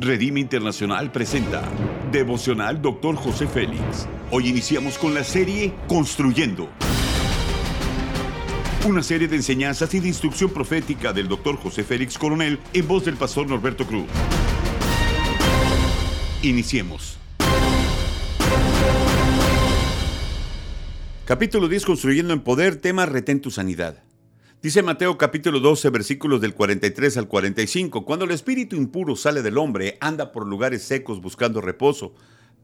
Redime Internacional presenta Devocional Dr. José Félix. Hoy iniciamos con la serie Construyendo. Una serie de enseñanzas y de instrucción profética del Dr. José Félix Coronel en voz del pastor Norberto Cruz. Iniciemos. Capítulo 10 Construyendo en Poder, tema Retén tu sanidad. Dice Mateo capítulo 12 versículos del 43 al 45, cuando el espíritu impuro sale del hombre, anda por lugares secos buscando reposo,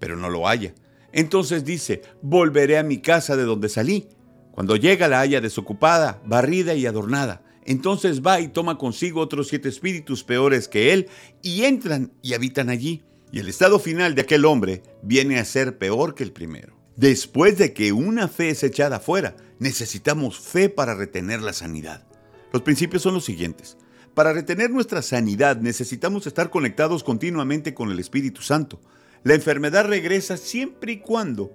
pero no lo halla. Entonces dice, volveré a mi casa de donde salí. Cuando llega la haya desocupada, barrida y adornada. Entonces va y toma consigo otros siete espíritus peores que él, y entran y habitan allí. Y el estado final de aquel hombre viene a ser peor que el primero. Después de que una fe es echada fuera, necesitamos fe para retener la sanidad. Los principios son los siguientes. Para retener nuestra sanidad necesitamos estar conectados continuamente con el Espíritu Santo. La enfermedad regresa siempre y cuando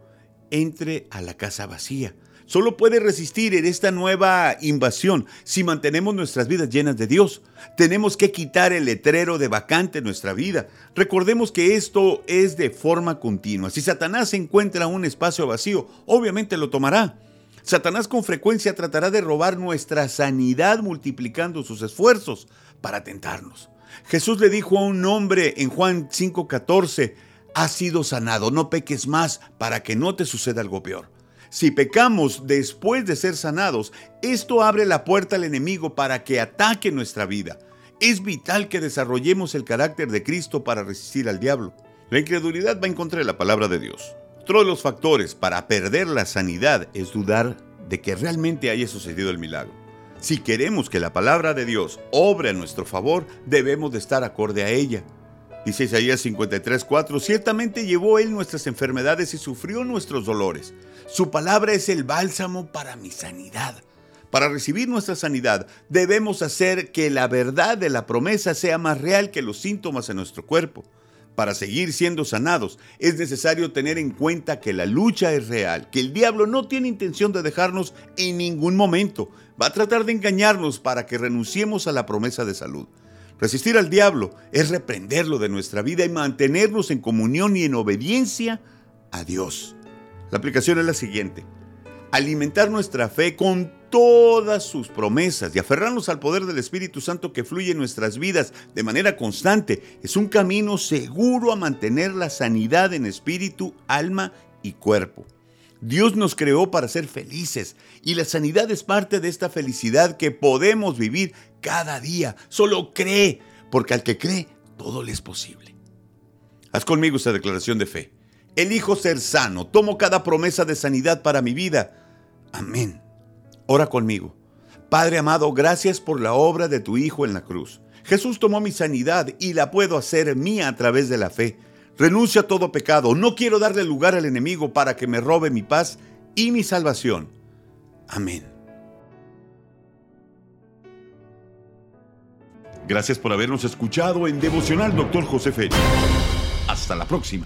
entre a la casa vacía solo puede resistir en esta nueva invasión si mantenemos nuestras vidas llenas de Dios. Tenemos que quitar el letrero de vacante en nuestra vida. Recordemos que esto es de forma continua. Si Satanás encuentra un espacio vacío, obviamente lo tomará. Satanás con frecuencia tratará de robar nuestra sanidad multiplicando sus esfuerzos para tentarnos. Jesús le dijo a un hombre en Juan 5:14, has sido sanado, no peques más para que no te suceda algo peor. Si pecamos después de ser sanados, esto abre la puerta al enemigo para que ataque nuestra vida. Es vital que desarrollemos el carácter de Cristo para resistir al diablo. La incredulidad va en contra de la palabra de Dios. Otro de los factores para perder la sanidad es dudar de que realmente haya sucedido el milagro. Si queremos que la palabra de Dios obre a nuestro favor, debemos de estar acorde a ella. Dice Isaías 53:4, ciertamente llevó él nuestras enfermedades y sufrió nuestros dolores. Su palabra es el bálsamo para mi sanidad. Para recibir nuestra sanidad debemos hacer que la verdad de la promesa sea más real que los síntomas en nuestro cuerpo. Para seguir siendo sanados es necesario tener en cuenta que la lucha es real, que el diablo no tiene intención de dejarnos en ningún momento. Va a tratar de engañarnos para que renunciemos a la promesa de salud. Resistir al diablo es reprenderlo de nuestra vida y mantenernos en comunión y en obediencia a Dios. La aplicación es la siguiente. Alimentar nuestra fe con todas sus promesas y aferrarnos al poder del Espíritu Santo que fluye en nuestras vidas de manera constante es un camino seguro a mantener la sanidad en espíritu, alma y cuerpo. Dios nos creó para ser felices y la sanidad es parte de esta felicidad que podemos vivir cada día. Solo cree, porque al que cree, todo le es posible. Haz conmigo esta declaración de fe. Elijo ser sano, tomo cada promesa de sanidad para mi vida. Amén. Ora conmigo. Padre amado, gracias por la obra de tu Hijo en la cruz. Jesús tomó mi sanidad y la puedo hacer mía a través de la fe. Renuncio a todo pecado. No quiero darle lugar al enemigo para que me robe mi paz y mi salvación. Amén. Gracias por habernos escuchado en Devocional Dr. José Félix. Hasta la próxima.